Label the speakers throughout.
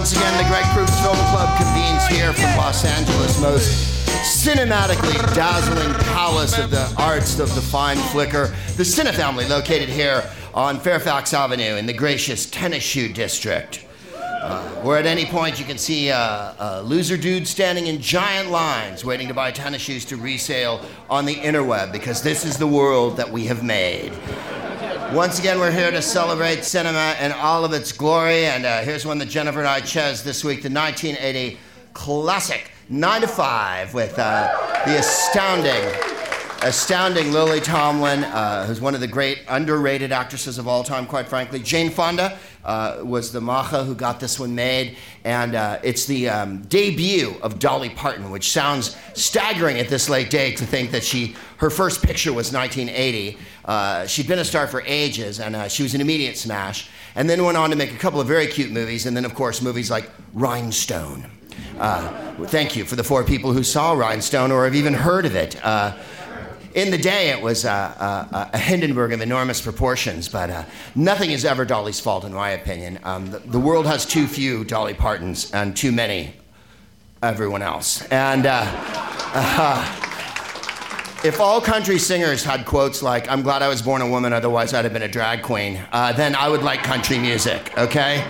Speaker 1: Once again, the Greg Proops Film Club convenes here from Los Angeles' most cinematically dazzling palace of the arts of the fine flicker, the Cinefamily located here on Fairfax Avenue in the gracious tennis shoe district. Uh, where at any point you can see uh, loser dude standing in giant lines waiting to buy tennis shoes to resale on the interweb because this is the world that we have made. Once again, we're here to celebrate cinema in all of its glory, and uh, here's one that Jennifer and I chose this week the 1980 classic 9 to 5 with uh, the astounding, astounding Lily Tomlin, uh, who's one of the great underrated actresses of all time, quite frankly. Jane Fonda uh, was the macha who got this one made, and uh, it's the um, debut of Dolly Parton, which sounds staggering at this late date to think that she her first picture was 1980. Uh, she'd been a star for ages, and uh, she was an immediate smash, and then went on to make a couple of very cute movies, and then of course movies like Rhinestone. Uh, thank you for the four people who saw Rhinestone or have even heard of it. Uh, in the day, it was uh, uh, a Hindenburg of enormous proportions, but uh, nothing is ever Dolly's fault, in my opinion. Um, the, the, world has too few Dolly Partons and too many everyone else. And uh, if all country singers had quotes like, I'm glad I was born a woman, otherwise I'd have been a drag queen, uh, then I would like country music, okay?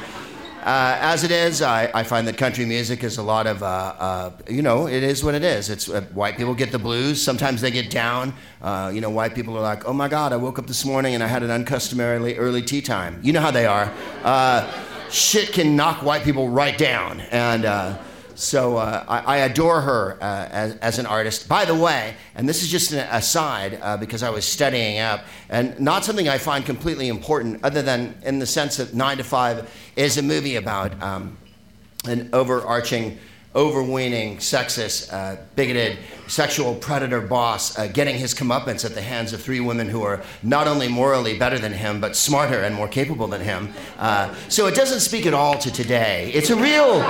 Speaker 1: Uh, as it is, I, I, find that country music is a lot of, uh, uh, you know, it is what it is. It's uh, white people get the blues. Sometimes they get down. Uh, you know, white people are like, "Oh my God, I woke up this morning and I had an uncustomarily early tea time." You know how they are. Uh, shit can knock white people right down, and so uh, I, I, adore her uh, as, as, an artist. By the way, and this is just an aside uh, because I was studying up, and not something I find completely important, other than in the sense that Nine to Five is a movie about um, an overarching, overweening, sexist, uh, bigoted, sexual predator boss uh, getting his comeuppance at the hands of three women who are not only morally better than him, but smarter and more capable than him. Uh, so it doesn't speak at all to today. It's a real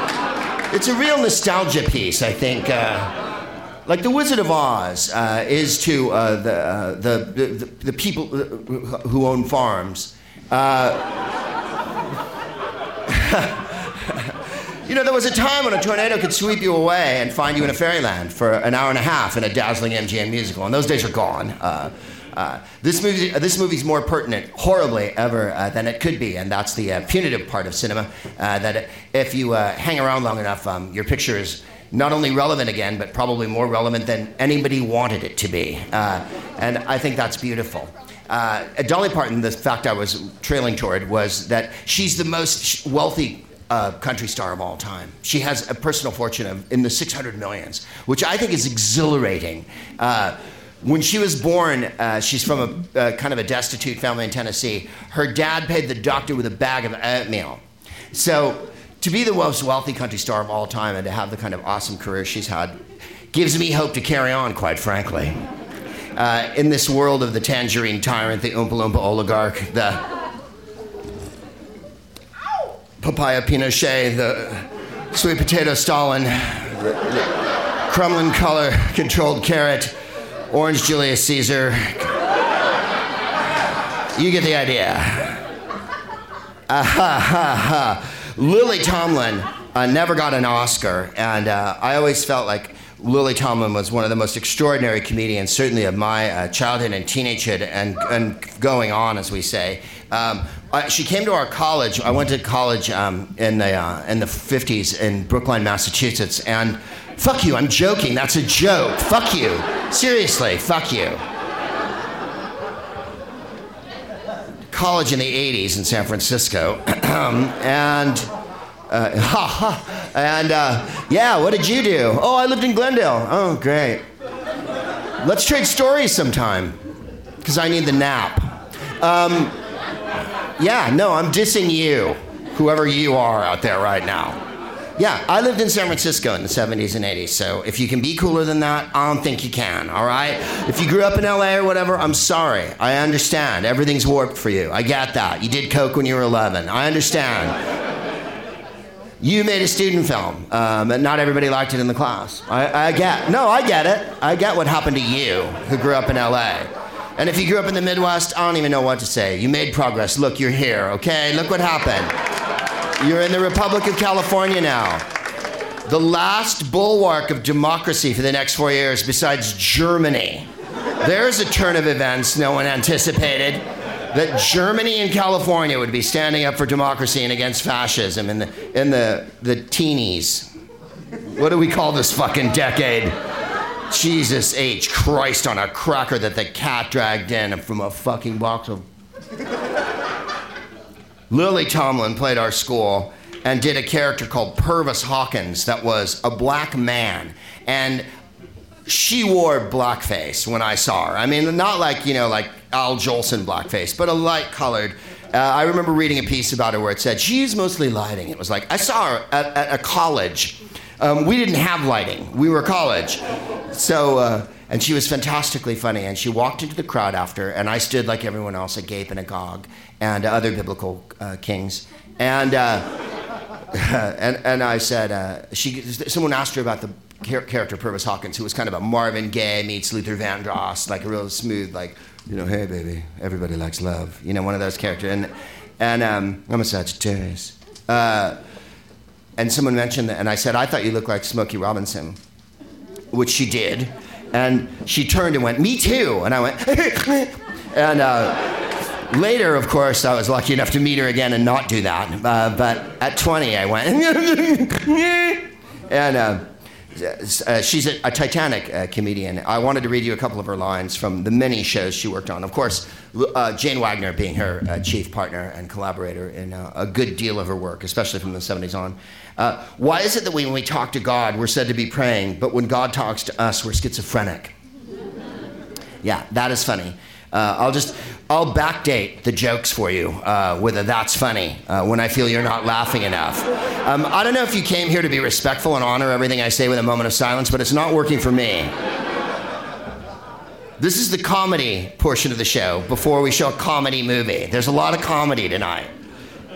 Speaker 1: it's a real nostalgia piece, I think. Uh, like the Wizard of Oz uh, is to uh, the, uh, the, the, the, people who own farms. Uh, you know, there was a time when a tornado could sweep you away and find you in a fairyland for an hour and a half in a dazzling MGM musical, and those days are gone. Uh, this movie, uh, this movie's more pertinent, horribly ever uh, than it could be, and that's the uh, punitive part of cinema. Uh, that if you uh, hang around long enough, um, your picture is not only relevant again, but probably more relevant than anybody wanted it to be. and I think that's beautiful. Dolly Parton, the fact I was trailing toward was that she's the most wealthy uh, country star of all time. She has a personal fortune of in the 600 millions, which I think is exhilarating. Uh, when she was born, uh, she's from a uh, kind of a destitute family in Tennessee. Her dad paid the doctor with a bag of oatmeal. So, to be the most wealthy country star of all time and to have the kind of awesome career she's had gives me hope to carry on, quite frankly. Uh, in this world of the tangerine tyrant, the Oompa Loompa oligarch, the papaya Pinochet, the sweet potato Stalin, the, the Kremlin color controlled carrot Orange Julius Caesar. You get the idea. Uh, ha, ha, ha. Lily Tomlin uh, never got an Oscar, and uh, I always felt like Lily Tomlin was one of the most extraordinary comedians, certainly of my uh, childhood and teenagehood, and, and going on, as we say. Um, I, she came to our college. I went to college um, in the uh, in the 50s in Brookline, Massachusetts, and Fuck you, I'm joking. That's a joke. Fuck you. Seriously, fuck you. College in the 80s in San Francisco. and. Uh, ha ha. And uh, yeah, what did you do? Oh, I lived in Glendale. Oh, great. Let's trade stories sometime, because I need the nap. Um, yeah, no, I'm dissing you, whoever you are out there right now. Yeah, I lived in San Francisco in the 70s and 80s, so if you can be cooler than that, I don't think you can, all right? If you grew up in LA or whatever, I'm sorry. I understand. Everything's warped for you. I get that. You did Coke when you were 11. I understand. You made a student film, um, and not everybody liked it in the class. I, I get. No, I get it. I get what happened to you, who grew up in LA. And if you grew up in the Midwest, I don't even know what to say. You made progress. Look, you're here, okay? Look what happened. You're in the Republic of California now. The last bulwark of democracy for the next four years, besides Germany. There's a turn of events no one anticipated that Germany and California would be standing up for democracy and against fascism in the, in the, the teenies. What do we call this fucking decade? Jesus H. Christ on a cracker that the cat dragged in from a fucking box of. Lily Tomlin played our school and did a character called Purvis Hawkins that was a black man. And she wore blackface when I saw her. I mean, not like, you know, like Al Jolson blackface, but a light colored. Uh, I remember reading a piece about her where it said she's mostly lighting. It was like, I saw her at, at a college. Um, we didn't have lighting, we were college. So, uh, and she was fantastically funny. And she walked into the crowd after, and I stood like everyone else, agape and agog, and other biblical uh, kings. And, uh, and, and I said, uh, she, someone asked her about the character Purvis Hawkins, who was kind of a Marvin Gaye meets Luther Vandross, like a real smooth, like, you know, hey baby, everybody likes love, you know, one of those characters. And, and um, I'm a Sagittarius. Uh, and someone mentioned that, and I said, I thought you looked like Smokey Robinson, which she did. And she turned and went, Me too. And I went, and uh, later, of course, I was lucky enough to meet her again and not do that. Uh, but at 20, I went, and uh, uh, she's a, a Titanic uh, comedian. I wanted to read you a couple of her lines from the many shows she worked on. Of course, uh, Jane Wagner being her chief partner and collaborator in a good deal of her work, especially from the 70s on. Why is it that when we talk to God, we're said to be praying, but when God talks to us, we're schizophrenic? Yeah, that is funny. Uh, I'll just I'll backdate the jokes for you uh, with a "That's funny" uh, when I feel you're not laughing enough. Um, I don't know if you came here to be respectful and honor everything I say with a moment of silence, but it's not working for me. This is the comedy portion of the show before we show a comedy movie. There's a lot of comedy tonight.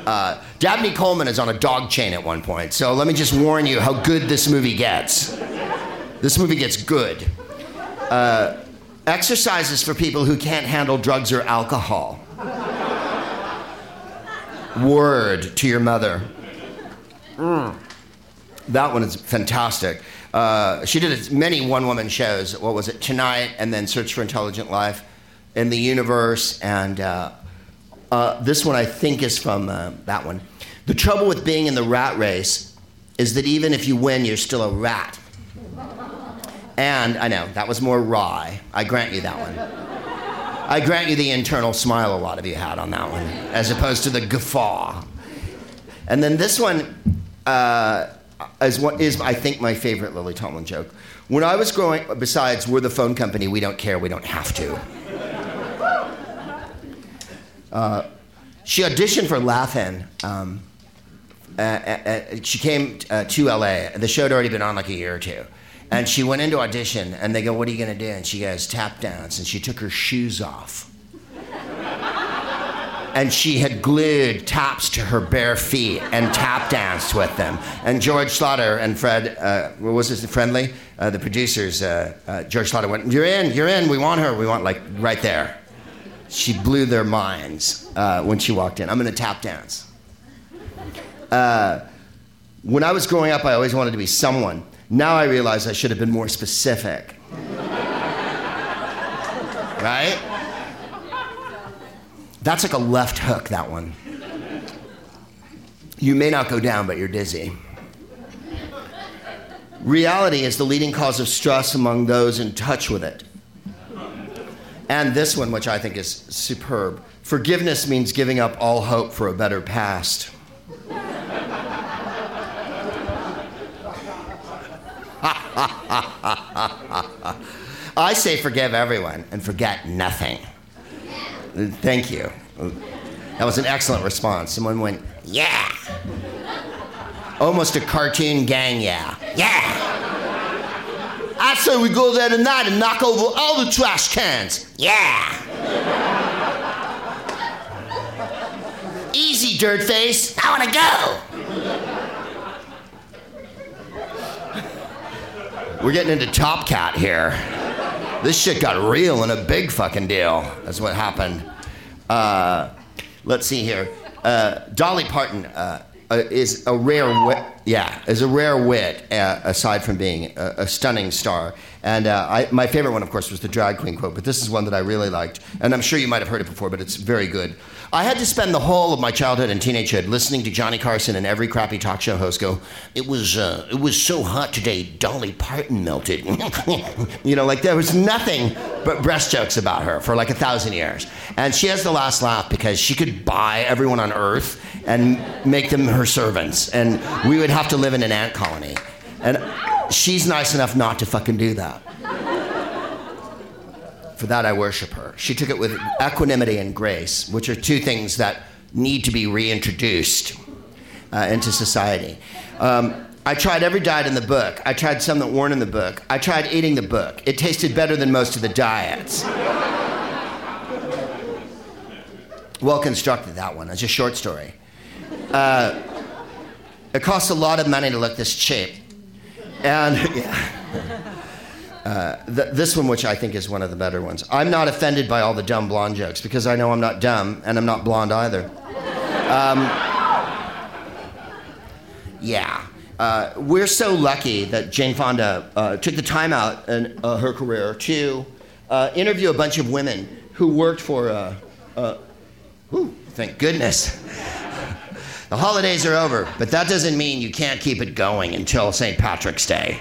Speaker 1: Uh, Dabney Coleman is on a dog chain at one point, so let me just warn you how good this movie gets. This movie gets good. Uh, Exercises for people who can't handle drugs or alcohol. Word to your mother. Mm. That one is fantastic. Uh, she did many one woman shows. What was it? Tonight, and then Search for Intelligent Life, in the Universe, and uh, uh, this one I think is from uh, that one. The trouble with being in the rat race is that even if you win, you're still a rat. And I know, that was more wry. I grant you that one. I grant you the internal smile a lot of you had on that one, as opposed to the guffaw. And then this one uh, is what is, I think, my favorite Lily Tomlin joke. When I was growing, besides, we're the phone company, we don't care, we don't have to. Uh, she auditioned for Laugh-In. Um, uh, uh, uh she came uh, to LA. The show had already been on like a year or two. And she went into audition, and they go, What are you going to do? And she goes, Tap dance. And she took her shoes off. and she had glued taps to her bare feet and tap danced with them. And George Schlatter and Fred, uh, what was this, Friendly? Uh, the producers, uh, uh, George Schlatter went, You're in, you're in, we want her, we want, like, right there. She blew their minds uh, when she walked in. I'm going to tap dance. Uh, when I was growing up, I always wanted to be someone. Now I realize I should have been more specific. right? That's like a left hook, that one. You may not go down, but you're dizzy. Reality is the leading cause of stress among those in touch with it. And this one, which I think is superb forgiveness means giving up all hope for a better past. I say forgive everyone and forget nothing. Thank you. That was an excellent response. Someone went, yeah. Almost a cartoon gang, yeah. Yeah. I say we go there tonight and knock over all the trash cans. Yeah. Easy, dirt face. I want to go. We're getting into Top Cat here. this shit got real and a big fucking deal. That's what happened. Uh, let's see here. Uh, Dolly Parton uh, uh is a rare. Yeah, is a rare wit uh, aside from being a, a stunning star. And uh, I, my favorite one, of course, was the drag queen quote. But this is one that I really liked, and I'm sure you might have heard it before, but it's very good. I had to spend the whole of my childhood and teenagehood listening to Johnny Carson and every crappy talk show host go, "It was uh, it was so hot today, Dolly Parton melted." you know, like there was nothing but breast jokes about her for like a thousand years, and she has the last laugh because she could buy everyone on Earth and make them her servants, and we would have to live in an ant colony, and she's nice enough not to fucking do that. For that, I worship her. She took it with equanimity and grace, which are two things that need to be reintroduced uh, into society. Um, I tried every diet in the book. I tried some that weren't in the book. I tried eating the book. It tasted better than most of the diets. well constructed, that one. It's a short story. Uh, it costs a lot of money to look this cheap. And yeah. Uh, th- this one, which I think is one of the better ones. I'm not offended by all the dumb blonde jokes because I know I'm not dumb and I'm not blonde either. Um, yeah. Uh, we're so lucky that Jane Fonda uh, took the time out in uh, her career to uh, interview a bunch of women who worked for. Uh, whew, thank goodness. The holidays are over, but that doesn't mean you can't keep it going until St. Patrick's Day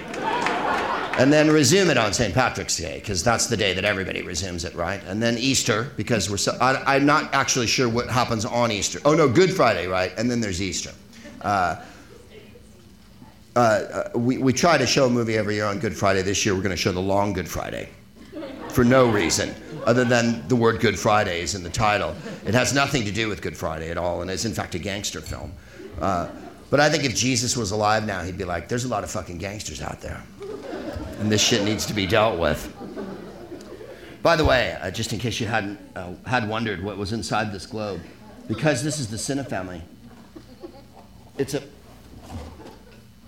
Speaker 1: and then resume it on St. Patrick's Day, because that's the day that everybody resumes it, right? And then Easter, because we're so, I, am not actually sure what happens on Easter. Oh, no, Good Friday, right? And then there's Easter. Uh, uh, uh, we, we try to show a movie every year on Good Friday. This year we're going to show The Long Good Friday for no reason other than the word Good Friday is in the title. It has nothing to do with Good Friday at all, and it's in fact a gangster film. Uh, but I think if Jesus was alive now, he'd be like, there's a lot of fucking gangsters out there and this shit needs to be dealt with. By the way, uh, just in case you hadn't uh, had wondered what was inside this globe, because this is the Cinefamily, it's a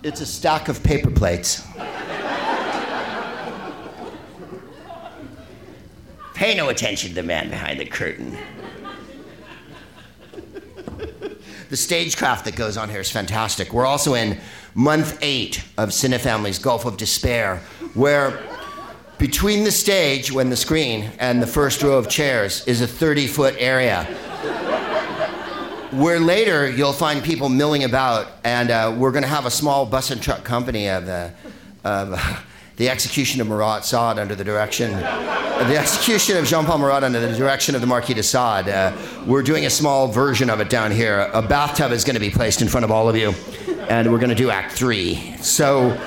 Speaker 1: it's a stack of paper plates. Pay no attention to the man behind the curtain. the stagecraft that goes on here is fantastic. We're also in month eight of Cinefamily's Gulf of Despair, where between the stage, when the screen, and the first row of chairs is a 30 foot area. Where later you'll find people milling about, and uh, we're going to have a small bus and truck company of, uh, of the execution of Marat Sade under the direction, the execution of Jean-Paul Marat under the direction of the Marquis de Sade. Uh, we're doing a small version of it down here. A bathtub is going to be placed in front of all of you, and we're going to do Act Three. So.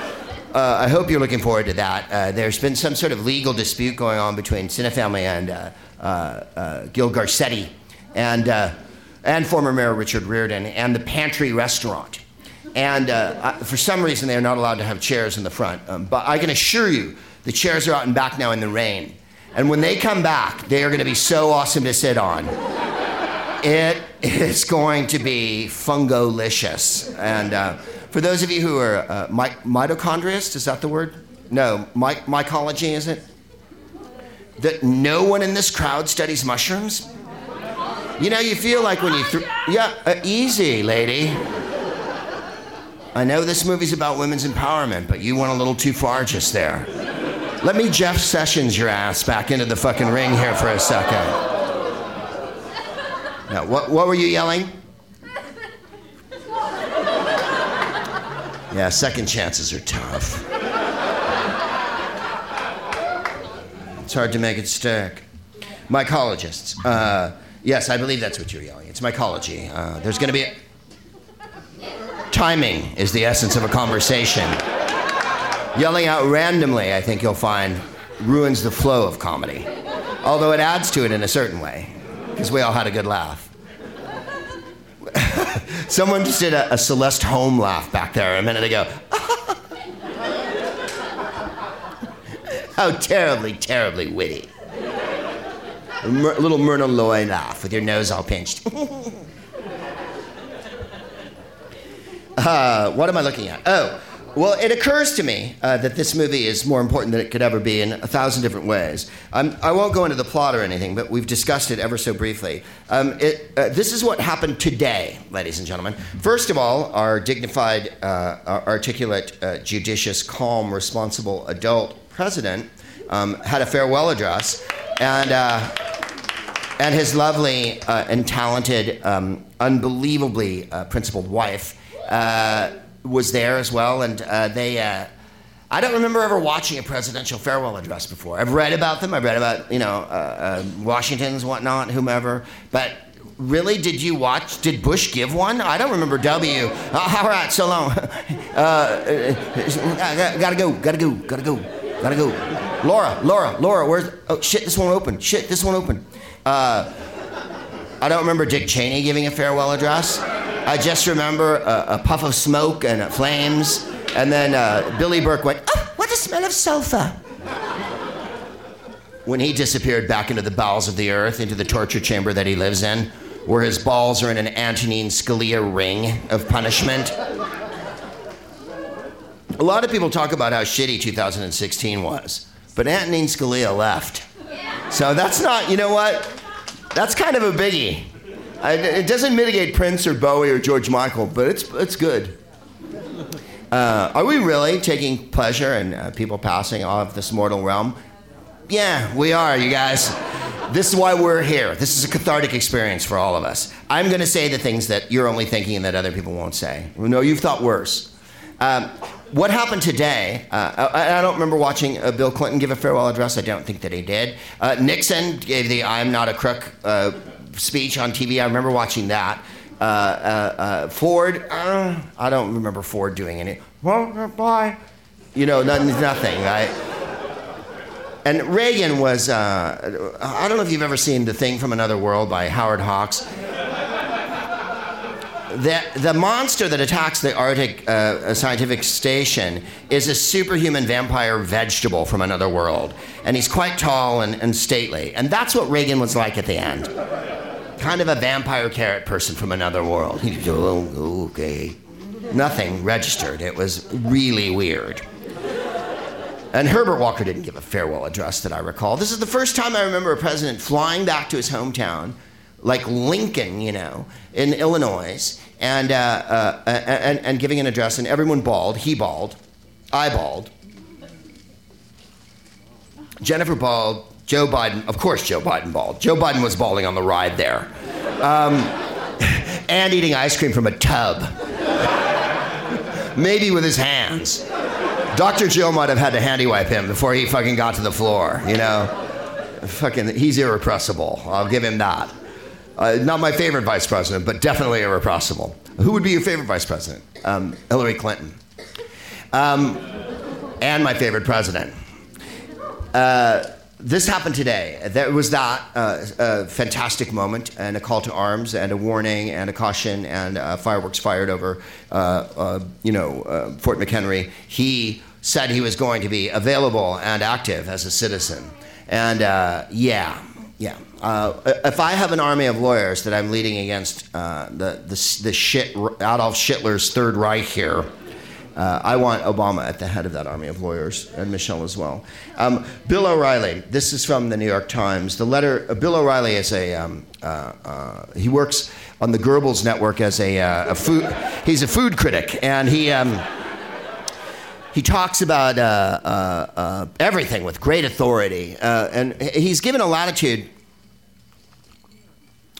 Speaker 1: Uh, I hope you're looking forward to that. Uh, there's been some sort of legal dispute going on between Cinefamily and uh, uh, uh Gil Garcetti and, and former Mayor Richard Riordan and the Pantry Restaurant. And uh, for some reason, they are not allowed to have chairs in the front. Um, but I can assure you, the chairs are out and back now in the rain. And when they come back, they are going to be so awesome to sit on. it is going to be fungolicious. And uh, for those of you who are uh, my- mitochondrists, is that the word? No, my- mycology, is it? That no one in this crowd studies mushrooms? You know, you feel like when you, th- yeah, uh, easy, lady. I know this movie's about women's empowerment, but you went a little too far just there. Let me Jeff Sessions your ass back into the fucking ring here for a second. Now, what, what were you yelling? Yeah, second chances are tough. It's hard to make it stick. Mycologists. Uh, yes, I believe that's what you're yelling. It's mycology. Uh, there's going to be. A, Timing is the essence of a conversation. Yelling out randomly, I think you'll find, ruins the flow of comedy. Although it adds to it in a certain way, because we all had a good laugh. Someone just did a, a, Celeste Holm laugh back there a minute ago. How terribly, terribly witty. A little Myrna Loy laugh with your nose all pinched. Uh, what am I looking at? Oh, Well, it occurs to me uh, that this movie is more important than it could ever be in a thousand different ways. Um, I won't go into the plot or anything, but we've discussed it ever so briefly. Um, it, uh, this is what happened today, ladies and gentlemen. First of all, our dignified, uh, articulate, uh, judicious, calm, responsible adult president um, had a farewell address, and uh, and his lovely uh, and talented, um, unbelievably principled wife was there as well, and uh, they. Uh, I don't remember ever watching a presidential farewell address before. I've read about them. I've read about you know uh, uh Washington's whatnot, whomever. But really, did you watch? Did Bush give one? I don't remember W. Uh, all right, so long. Uh, gotta go. Gotta go. Gotta go. Gotta go. Laura, Laura, Laura. Where's? Oh shit! This one open. Shit! This one open. I don't remember Dick Cheney giving a farewell address. I just remember a, a puff of smoke and flames, and then uh, Billie Burke went, "Oh, what a smell of sulfur!" when he disappeared back into the bowels of the earth, into the torture chamber that he lives in, where his balls are in an Antonin Scalia ring of punishment. A lot of people talk about how shitty 2016 was, but Antonin Scalia left. So that's not, you know what? That's kind of a biggie. It doesn't mitigate Prince or Bowie or George Michael, but it's, it's good. Uh, are we really taking pleasure in uh, people passing off this mortal realm? Yeah, we are, you guys. This is why we're here. This is a cathartic experience for all of us. I'm going to say the things that you're only thinking and that other people won't say. No, you've thought worse. Um, what happened today? Uh, I, I, don't remember watching uh, Bill Clinton give a farewell address. I don't think that he did. Uh, Nixon gave the "I'm not a crook" uh, speech on TV. I remember watching that. Uh, uh, uh, Ford, uh, I don't remember Ford doing any. Well, bye. You know, nothing, right? And Reagan was, uh, I don't know if you've ever seen The Thing from Another World by Howard Hawks. The, the monster that attacks the Arctic uh, Scientific Station is a superhuman vampire vegetable from another world. And he's quite tall and, and stately. And that's what Reagan was like at the end kind of a vampire carrot person from another world. Oh, okay. Nothing registered. It was really weird. And Herbert Walker didn't give a farewell address that I recall. This is the first time I remember a president flying back to his hometown, like Lincoln, you know, in Illinois, and, uh, uh, and, and giving an address, and everyone bawled. He bawled. I bawled. Jennifer bawled. Joe Biden, of course, Joe Biden bawled. Joe Biden was bawling on the ride there. Um, and eating ice cream from a tub. Maybe with his hands. Dr. Joe might have had to handy wipe him before he fucking got to the floor, you know? Fucking, he's irrepressible. I'll give him that. Uh, not my favorite vice president, but definitely irrepressible. Who would be your favorite vice president? Um, Hillary Clinton. Um, and my favorite president. Uh, this happened today. There was that uh, a fantastic moment and a call to arms and a warning and a caution and uh, fireworks fired over, uh, uh you know, uh, Fort McHenry. He said he was going to be available and active as a citizen. And uh, yeah, yeah. if I have an army of lawyers that I'm leading against the, the, the shit, Adolf Hitler's Third Reich here, uh, I want Obama at the head of that army of lawyers, and Michelle as well. Um, Bill O'Reilly. This is from the New York Times. The letter. Uh, Bill O'Reilly is a. Um, uh, uh he works on the Goebbels network as a, uh, a, food. He's a food critic, and he. Um, he talks about uh, everything with great authority, and he's given a latitude.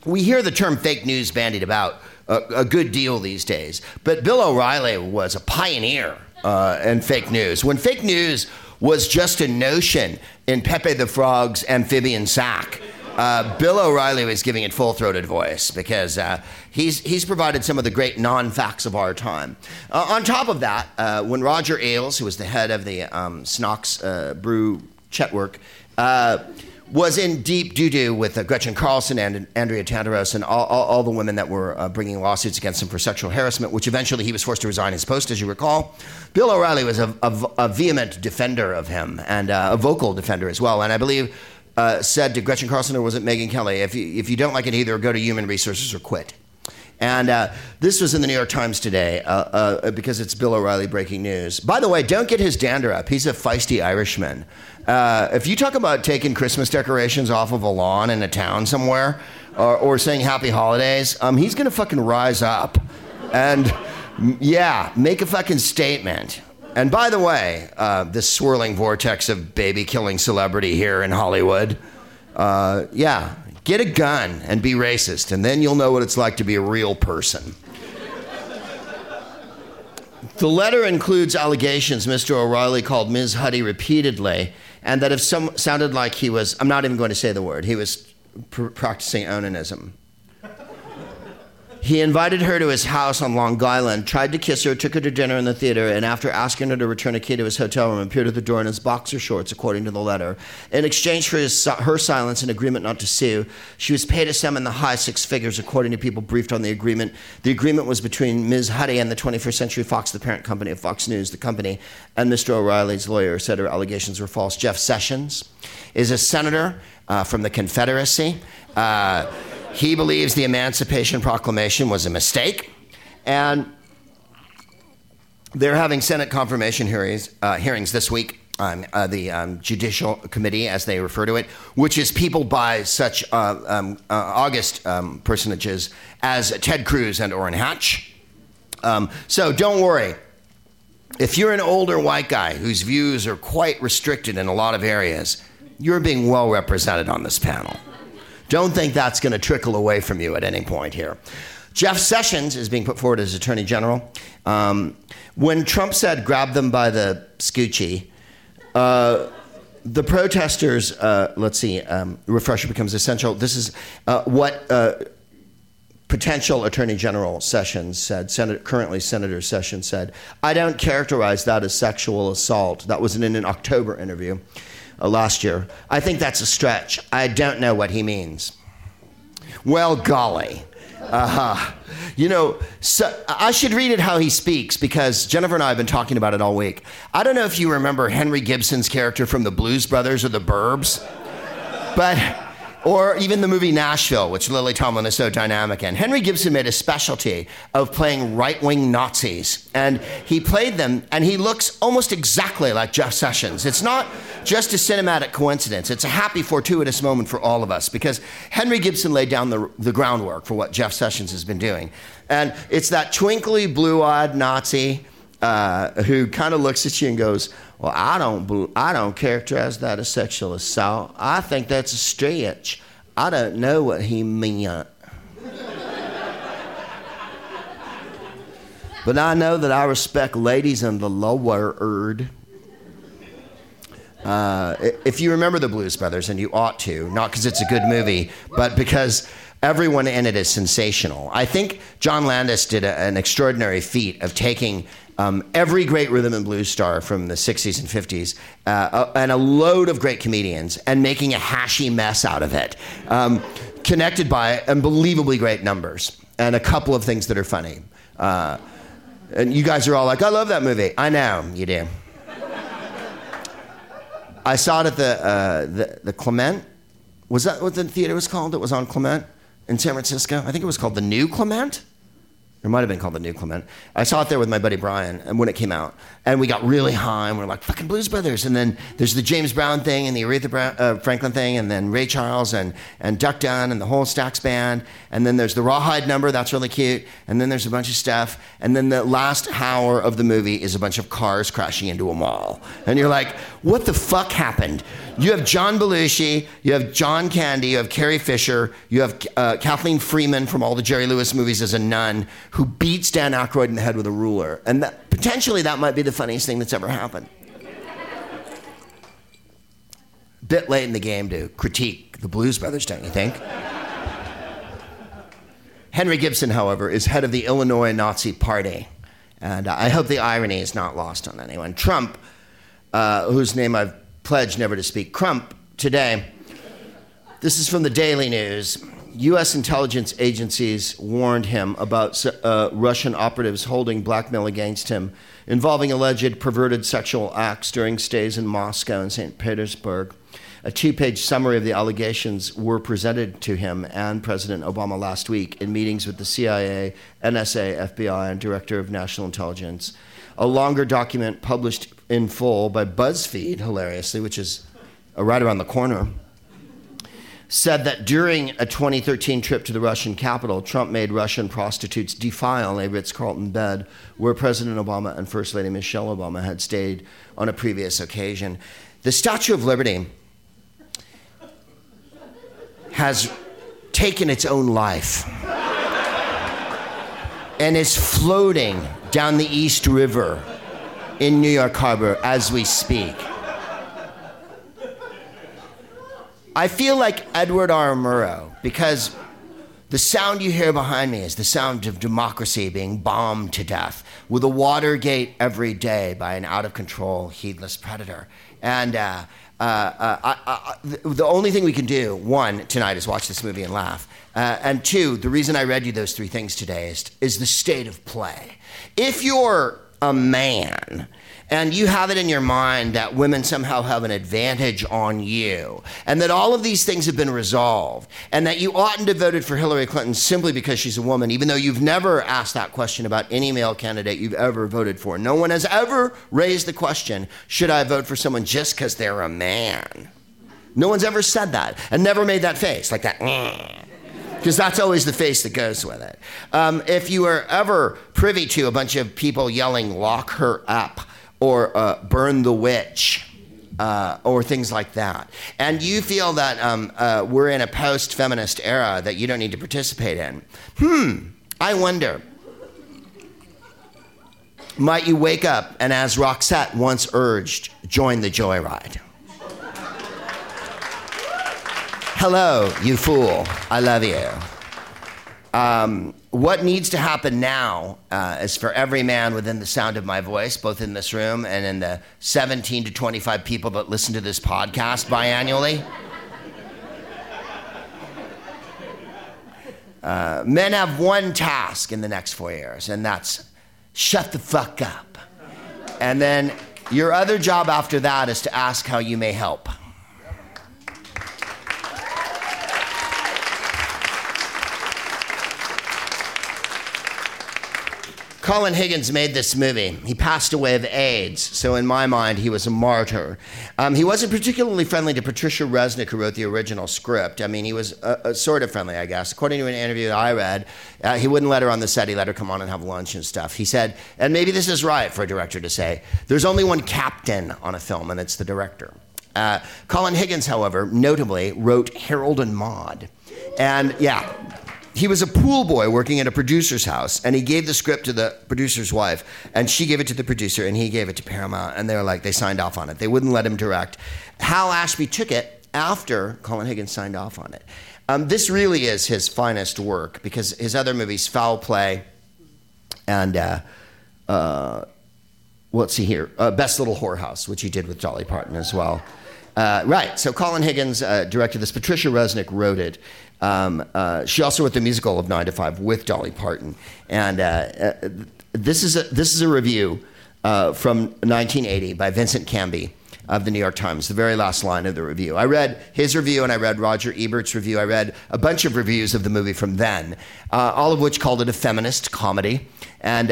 Speaker 1: We hear the term fake news bandied about a, a good deal these days. But Bill O'Reilly was a pioneer uh, in fake news. When fake news was just a notion in Pepe the Frog's amphibian sack. Uh, Bill O'Reilly was giving it full throated voice because uh, he's, he's provided some of the great non facts of our time. Uh, on top of that, uh, when Roger Ailes, who was the head of the um, Snox uh, Brew Chetwork, uh, was in deep doo doo with uh, Gretchen Carlson and Andrea Tantaros and all, all, all the women that were uh, bringing lawsuits against him for sexual harassment, which eventually he was forced to resign his post, as you recall. Bill O'Reilly was a, a, a vehement defender of him and uh, a vocal defender as well. And I believe uh, said to Gretchen Carlson or was it Megyn Kelly, if you, if you don't like it either, go to human resources or quit. And uh, this was in the New York Times today uh, uh, because it's Bill O'Reilly breaking news. By the way, don't get his dander up. He's a feisty Irishman. Uh, if you talk about taking Christmas decorations off of a lawn in a town somewhere or, or saying happy holidays, um, he's going to fucking rise up and, yeah, make a fucking statement. And by the way, uh, this swirling vortex of baby killing celebrity here in Hollywood, uh, yeah, get a gun and be racist, and then you'll know what it's like to be a real person. the letter includes allegations Mr. O'Reilly called Ms. Huddy repeatedly, and that if some sounded like he was, I'm not even going to say the word, he was pr- practicing onanism. He invited her to his house on Long Island, tried to kiss her, took her to dinner in the theater, and after asking her to return a key to his hotel room, appeared at the door in his boxer shorts, according to the letter. In exchange for his, her silence and agreement not to sue, she was paid a sum in the high six figures, according to people briefed on the agreement. The agreement was between Ms. Huddy and the 21st Century Fox, the parent company of Fox News, the company, and Mr. O'Reilly's lawyer said her allegations were false. Jeff Sessions is a senator uh, from the Confederacy. Uh, he believes the Emancipation Proclamation was a mistake, and they're having Senate confirmation hearings, uh, hearings this week. Um, uh, the um, Judicial Committee, as they refer to it, which is peopled by such uh, um, uh, august um, personages as Ted Cruz and Orrin Hatch. Um, so don't worry. If you're an older white guy whose views are quite restricted in a lot of areas, you're being well represented on this panel. Don't think that's going to trickle away from you at any point here. Jeff Sessions is being put forward as Attorney General. Um, when Trump said, grab them by the scoochie, uh, the protesters, uh, let's see, um, refresher becomes essential. This is uh, what uh, potential Attorney General Sessions said, currently Senator Sessions said, I don't characterize that as sexual assault. That was in an October interview last year. I think that's a stretch. I don't know what he means. Well, golly. Uh-huh. You know, so I should read it how he speaks because Jennifer and I have been talking about it all week. I don't know if you remember Henry Gibson's character from the Blues Brothers or the Burbs, but or even the movie Nashville, which Lily Tomlin is so dynamic in. Henry Gibson made a specialty of playing right wing Nazis, and he played them, and he looks almost exactly like Jeff Sessions. It's not just a cinematic coincidence, it's a happy, fortuitous moment for all of us because Henry Gibson laid down the, the groundwork for what Jeff Sessions has been doing. And it's that twinkly, blue eyed Nazi uh, who kind of looks at you and goes, well, I don't, I don't characterize that as sexual assault. I think that's a stretch. I don't know what he meant. but I know that I respect ladies in the lower erd. Uh, if you remember the Blues Brothers, and you ought to, not because it's a good movie, but because everyone in it is sensational. I think John Landis did a, an extraordinary feat of taking um, every great rhythm and blues star from the 60s and 50s, uh, and a load of great comedians, and making a hashy mess out of it, um, connected by unbelievably great numbers and a couple of things that are funny. Uh, and you guys are all like, I love that movie. I know, you do. I saw it at the, uh, the, the Clement. Was that what the theater was called? It was on Clement in San Francisco. I think it was called the New Clement. It might have been called the New Clement. I saw it there with my buddy Brian, and when it came out, and we got really high, and we are like fucking Blues Brothers. And then there's the James Brown thing, and the Aretha Brown, uh, Franklin thing, and then Ray Charles, and and Duck Dunn, and the whole Stax band. And then there's the Rawhide number, that's really cute. And then there's a bunch of stuff. And then the last hour of the movie is a bunch of cars crashing into a mall, and you're like, what the fuck happened? You have John Belushi, you have John Candy, you have Carrie Fisher, you have uh, Kathleen Freeman from all the Jerry Lewis movies as a nun who beats Dan Aykroyd in the head with a ruler. And that, potentially that might be the funniest thing that's ever happened. Bit late in the game to critique the Blues Brothers, don't you think? Henry Gibson, however, is head of the Illinois Nazi Party. And I hope the irony is not lost on anyone. Trump, uh, whose name I've pledged never to speak Crump today. This is from the Daily News. U.S. intelligence agencies warned him about uh, Russian operatives holding blackmail against him involving alleged perverted sexual acts during stays in Moscow and St. Petersburg. A two page summary of the allegations were presented to him and President Obama last week in meetings with the CIA, NSA, FBI, and Director of National Intelligence. A longer document published in full by BuzzFeed, hilariously, which is uh, right around the corner, said that during a 2013 trip to the Russian capital, Trump made Russian prostitutes defile a Ritz Carlton bed where President Obama and First Lady Michelle Obama had stayed on a previous occasion. The Statue of Liberty has taken its own life and is floating down the East River in New York Harbor as we speak. I feel like Edward R. Murrow because the sound you hear behind me is the sound of democracy being bombed to death with a Watergate every day by an out of control, heedless predator. And uh, uh, uh, I, I, the only thing we can do, one, tonight is watch this movie and laugh. Uh, and two, the reason I read you those three things today is, is the state of play. If you're a man, and you have it in your mind that women somehow have an advantage on you, and that all of these things have been resolved, and that you oughtn't to have voted for Hillary Clinton simply because she's a woman, even though you've never asked that question about any male candidate you've ever voted for. No one has ever raised the question should I vote for someone just because they're a man? No one's ever said that and never made that face like that. Mm. Because that's always the face that goes with it. Um, if you were ever privy to a bunch of people yelling, lock her up, or uh, burn the witch. Uh, or things like that. And you feel that um, uh, we're in a post feminist era that you don't need to participate in. Hmm, I wonder. Might you wake up and, as Roxette once urged, join the joyride? Hello, you fool. I love you. Um, what needs to happen now uh, is for every man within the sound of my voice, both in this room and in the 17 to 25 people that listen to this podcast biannually. Uh, men have one task in the next four years, and that's shut the fuck up. And then your other job after that is to ask how you may help. Colin Higgins made this movie. He passed away of AIDS, so in my mind, he was a martyr. Um, he wasn't particularly friendly to Patricia Resnick, who wrote the original script. I mean, he was uh, uh, sort of friendly, I guess. According to an interview that I read, uh, he wouldn't let her on the set. He let her come on and have lunch and stuff. He said, and maybe this is right for a director to say, there's only one captain on a film, and it's the director. Uh, Colin Higgins, however, notably wrote Harold and Maude. And yeah, he was a pool boy working at a producer's house, and he gave the script to the producer's wife, and she gave it to the producer, and he gave it to Paramount, and they were like, they signed off on it. They wouldn't let him direct. Hal Ashby took it after Colin Higgins signed off on it. Um, this really is his finest work because his other movies, Foul Play, and uh, uh, let's see here, uh, Best Little Whorehouse, which he did with Dolly Parton as well. Uh, right, so Colin Higgins uh, directed this. Patricia Resnick wrote it. Um, uh, she also wrote the musical of Nine to Five with Dolly Parton, and uh, uh, this is a, this is a review uh, from 1980 by Vincent Canby of the New York Times, the very last line of the review. I read his review and I read Roger Ebert's review. I read a bunch of reviews of the movie from then, all of which called it a feminist comedy. And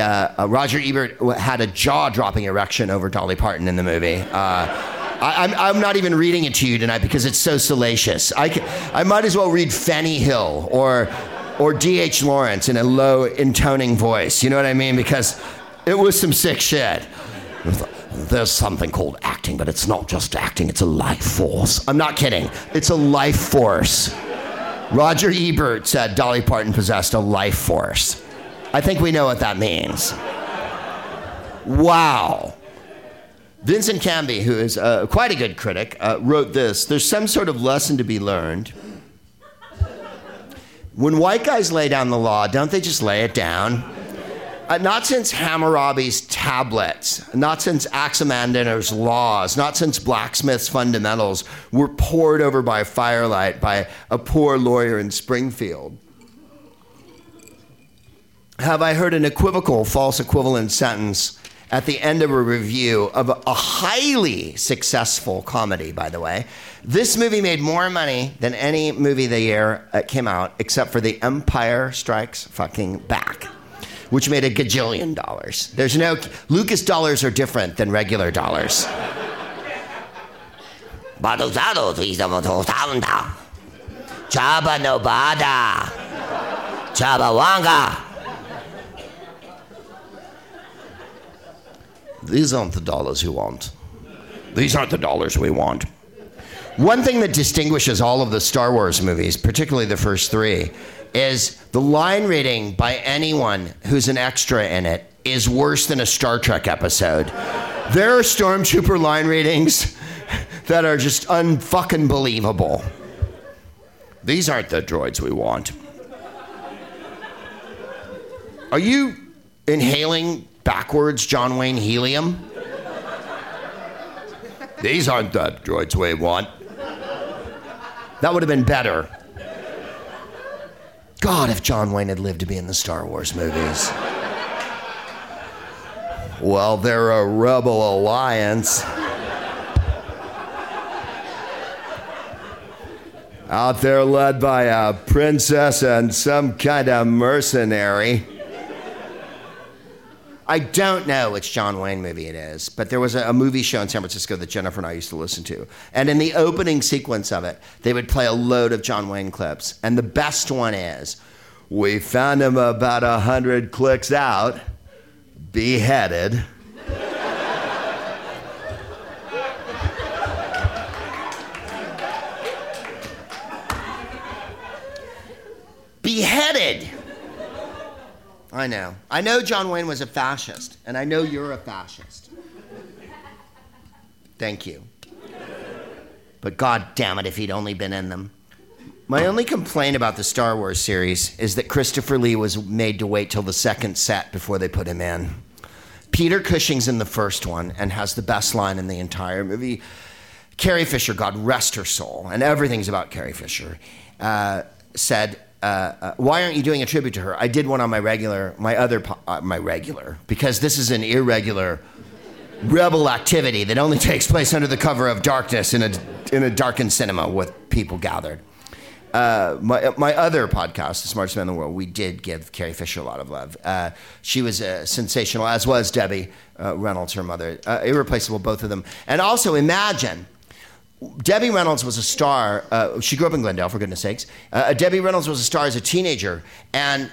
Speaker 1: Roger Ebert had a jaw dropping erection over Dolly Parton in the movie. I, am I'm, I'm not even reading it to you tonight because it's so salacious. I, I might as well read Fanny Hill or, or D.H. Lawrence in a low intoning voice. You know what I mean? Because it was some sick shit. There's something called acting, but it's not just acting, it's a life force. I'm not kidding. It's a life force. Roger Ebert said Dolly Parton possessed a life force. I think we know what that means. Wow. Vincent Canby, who is uh, quite a good critic, uh, wrote this There's some sort of lesson to be learned. When white guys lay down the law, don't they just lay it down? Uh, not since Hammurabi's tablets, not since Aximandr's laws, not since blacksmith's fundamentals were poured over by firelight by a poor lawyer in Springfield. Have I heard an equivocal, false equivalent sentence at the end of a review of a highly successful comedy, by the way. This movie made more money than any movie the year it came out, except for The Empire Strikes Fucking Back, which made a gajillion dollars. There's no, Lucas dollars are different than regular dollars. Chaba Nobada. Chaba Wanga. These aren't the dollars you want. These aren't the dollars we want. One thing that distinguishes all of the Star Wars movies, particularly the first three, is the line reading by anyone who's an extra in it is worse than a Star Trek episode. There are stormtrooper line readings that are just unfucking believable. These aren't the droids we want. Are you inhaling backwards John Wayne helium? These aren't the droids we want. That would have been better. God, if John Wayne had lived to be in the Star Wars movies. Well, they're a rebel alliance. Out there led by a princess and some kind of mercenary. I don't know which John Wayne movie it is, but there was a, a, movie show in San Francisco that Jennifer and I used to listen to. And in the opening sequence of it, they would play a load of John Wayne clips. And the best one is We found him about a hundred clicks out, beheaded. I know. I know John Wayne was a fascist, and I know you're a fascist. Thank you. But god damn it if he'd only been in them. My only complaint about the Star Wars series is that Christopher Lee was made to wait till the second set before they put him in. Peter Cushing's in the first one and has the best line in the entire movie. Carrie Fisher, God rest her soul, and everything's about Carrie Fisher, uh, said, uh, uh, why aren't you doing a tribute to her? I did one on my regular, my other, uh, my regular, because this is an irregular rebel activity that only takes place under the cover of darkness in a, in a darkened cinema with people gathered. Uh, my, my other podcast, The Smartest Man in the World, we did give Carrie Fisher a lot of love. Uh, she was uh, sensational, as was Debbie Reynolds, her mother. irreplaceable, both of them. And also, imagine Debbie Reynolds was a star. Uh, she grew up in Glendale, for goodness sakes. Uh, Debbie Reynolds was a star as a teenager, and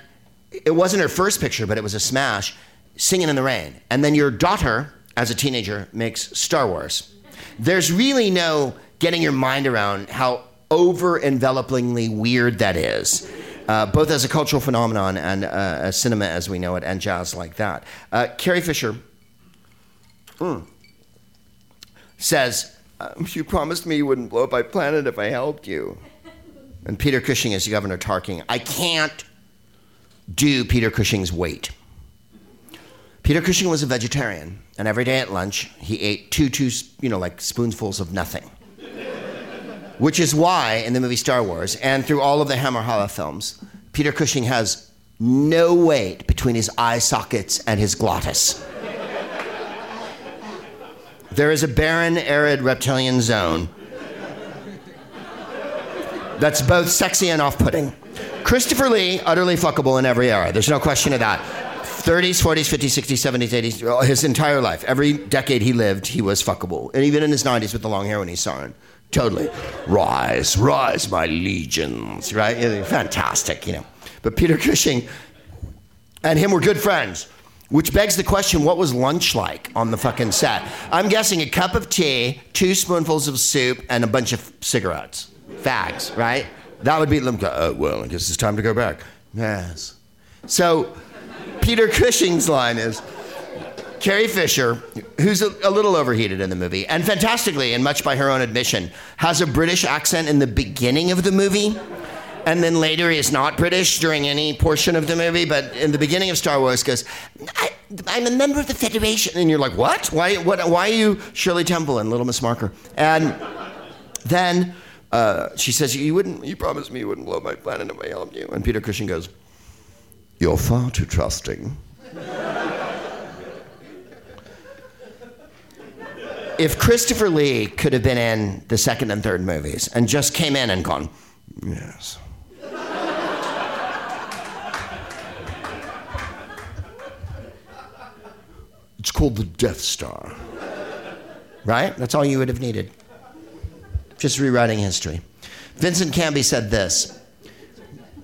Speaker 1: it wasn't her first picture, but it was a smash, Singing in the Rain. And then your daughter, as a teenager, makes Star Wars. There's really no getting your mind around how over envelopingly weird that is. Uh, both as a cultural phenomenon and uh, cinema as we know it, and jazz like that. Uh, Carrie Fisher mm, says, um, you promised me you wouldn't blow up my planet if I helped you. And Peter Cushing is Governor Tarkin. I can't do Peter Cushing's weight. Peter Cushing was a vegetarian, and every day at lunch he ate two, two, you know, like spoonfuls of nothing. Which is why in the movie Star Wars and through all of the Hammer Horror films, Peter Cushing has no weight between his eye sockets and his glottis. There is a barren, arid reptilian zone that's both sexy and off putting. Christopher Lee, utterly fuckable in every era. There's no question of that. 30s, 40s, 50s, 60s, 70s, 80s, his entire life. Every decade he lived, he was fuckable. And even in his 90s with the long hair when he it. Totally. Rise, rise, my legions, right? Fantastic, you know. But Peter Cushing and him were good friends. Which begs the question what was lunch like on the fucking set? I'm guessing a cup of tea, two spoonfuls of soup, and a bunch of cigarettes. Fags, right? That would be them. Oh, uh, well, I guess it's time to go back. Yes. So, Peter Cushing's line is Carrie Fisher, who's a, a, little overheated in the movie, and fantastically, and much by her own admission, has a British accent in the beginning of the movie and then later he is not British during any portion of the movie, but in the beginning of Star Wars goes, I, am a member of the Federation, and you're like, what? Why? What? Why are you Shirley Temple and Little Miss Marker? And then uh, she says, you wouldn't, you promised me you wouldn't blow my planet if I helped you. And Peter Cushing goes, you're far too trusting. if Christopher Lee could have been in the second and third movies and just came in and gone, yes. It's called the Death Star. Right? That's all you would have needed. Just rewriting history. Vincent Canby said this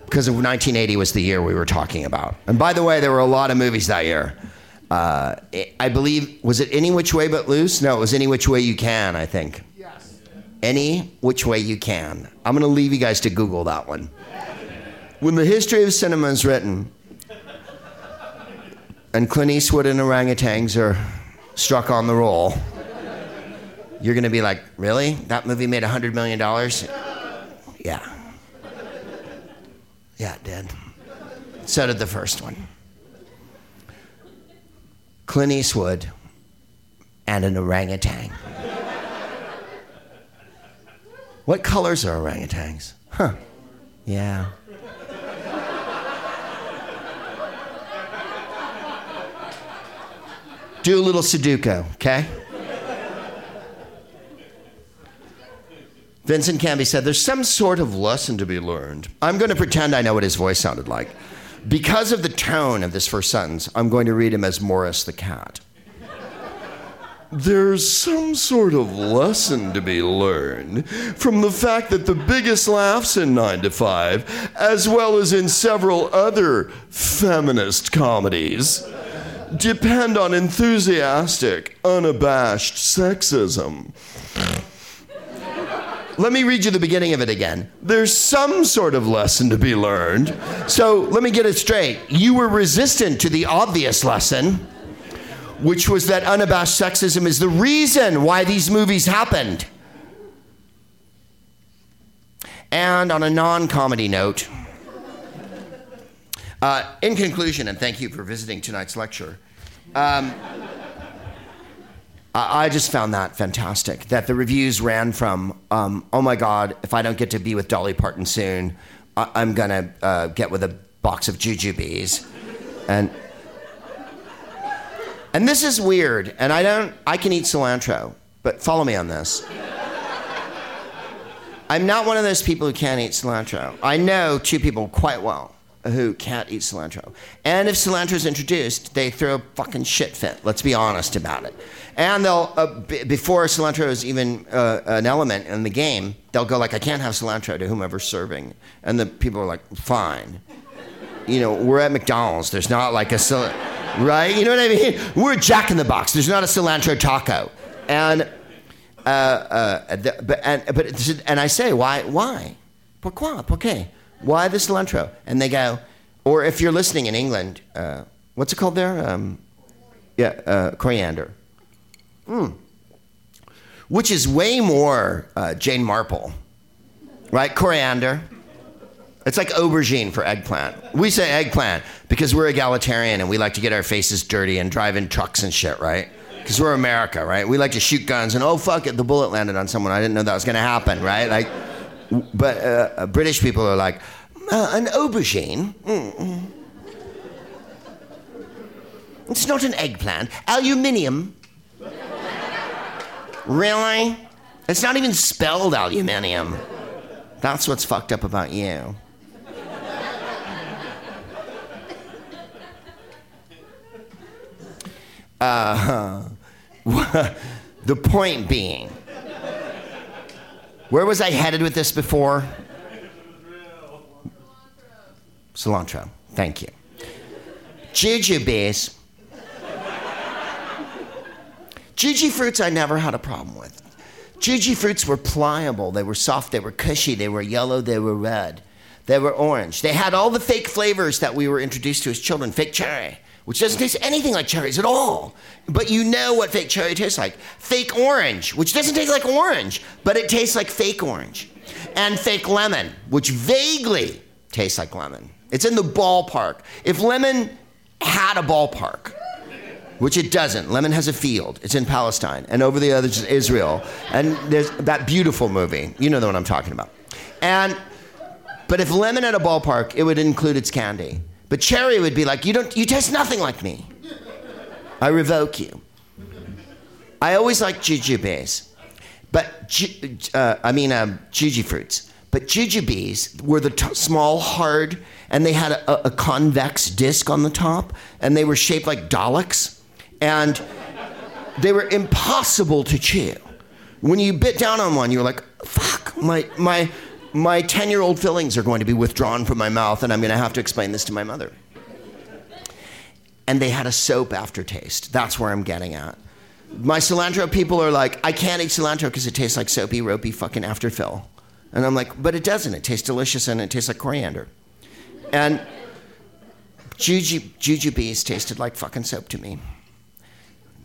Speaker 1: because 1980 was the year we were talking about. And by the way, there were a lot of movies that year. Uh, I believe, was it Any Which Way But Loose? No, it was Any Which Way You Can, I think. Yes. Any Which Way You Can. I'm going to leave you guys to Google that one. When the history of cinema is written, and Clint Eastwood and orangutans are struck on the roll, you're going to be like, really? That movie made $100 million? Yeah. Yeah, it did. So did the first one. Clint Eastwood and an orangutan. what colors are orangutans? Huh. Yeah. Do a little Sudoku, okay? Vincent Canby said, There's some sort of lesson to be learned. I'm going to pretend I know what his voice sounded like. Because of the tone of this first sentence, I'm going to read him as Morris the cat. There's some sort of lesson to be learned from the fact that the biggest laughs in 9 to 5, as well as in several other feminist comedies, depend on enthusiastic, unabashed sexism. Let me read you the beginning of it again. There's some sort of lesson to be learned. So let me get it straight. You were resistant to the obvious lesson, which was that unabashed sexism is the reason why these movies happened. And on a non comedy note, uh, in conclusion, and thank you for visiting tonight's lecture. Um, I just found that fantastic. That the reviews ran from, um, oh my God, if I don't get to be with Dolly Parton soon, I- am gonna uh, get with a box of jujubes, and and this is weird. And I don't, I can eat cilantro, but follow me on this. I'm not one of those people who can't eat cilantro. I know two people quite well who can't eat cilantro. And if cilantro is introduced, they throw a fucking shit fit. Let's be honest about it. And they'll, uh, b- before cilantro is even uh, an element in the game, they'll go like, I can't have cilantro to whomever's serving. And the people are like, fine. You know, we're at McDonald's. There's not like a cilantro, right? You know what I mean? We're Jack in the Box. There's not a cilantro taco. And, uh, uh, the, but, and, but, and I say, why? Why? Pourquoi? Pourquoi? Why the cilantro? And they go, or if you're listening in England, uh, what's it called there? Um, yeah, uh, coriander. Mm. Which is way more uh, Jane Marple, right? Coriander. It's like aubergine for eggplant. We say eggplant because we're egalitarian and we like to get our faces dirty and drive in trucks and shit, right? Because we're America, right? We like to shoot guns and oh fuck it, the bullet landed on someone. I didn't know that was gonna happen, right? Like but uh, uh, British people are like, uh, an aubergine? Mm-mm. It's not an eggplant. Aluminium. really? It's not even spelled aluminium. That's what's fucked up about you. Uh, the point being, where was I headed with this before? Cilantro. Thank you. Jujubes. Jujyfruits I never had a problem with. Jujyfruits were pliable, they were soft, they were cushy, they were yellow, they were red, they were orange. They had all the fake flavors that we were introduced to as children fake cherry, which doesn't taste anything like cherries at all. But you know what fake cherry tastes like. Fake orange, which doesn't taste like orange, but it tastes like fake orange. And fake lemon, which vaguely tastes like lemon. It's in the ballpark. If lemon had a ballpark, which it doesn't. Lemon has a field. It's in Palestine, and over the other is Israel. And there's that beautiful movie. You know the one I'm talking about. And but if lemon had a ballpark, it would include its candy. But cherry would be like, you don't, you taste nothing like me. I revoke you. I always like jujubes, but uh, I mean um, jujufruits. But jujubes were the t- small, hard, and they had a, a convex disc on the top, and they were shaped like Daleks, and they were impossible to chew. When you bit down on one, you were like, "Fuck, my my." My 10 year old fillings are going to be withdrawn from my mouth, and I'm going to have to explain this to my mother. And they had a soap aftertaste. That's where I'm getting at. My cilantro people are like, I can't eat cilantro because it tastes like soapy, ropey fucking afterfill. And I'm like, but it doesn't. It tastes delicious and it tastes like coriander. And juju, jujubes tasted like fucking soap to me.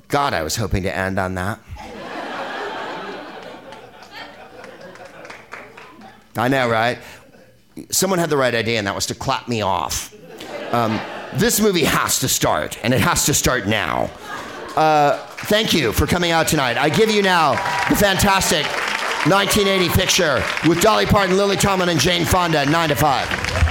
Speaker 1: God, I was hoping to end on that. I know, right? Someone had the right idea, and that was to clap me off. Um, this movie has to start, and it has to start now. Uh, thank you for coming out tonight. I give you now the fantastic 1980 picture with Dolly Parton, Lily Tomlin, and Jane Fonda, 9 to 5.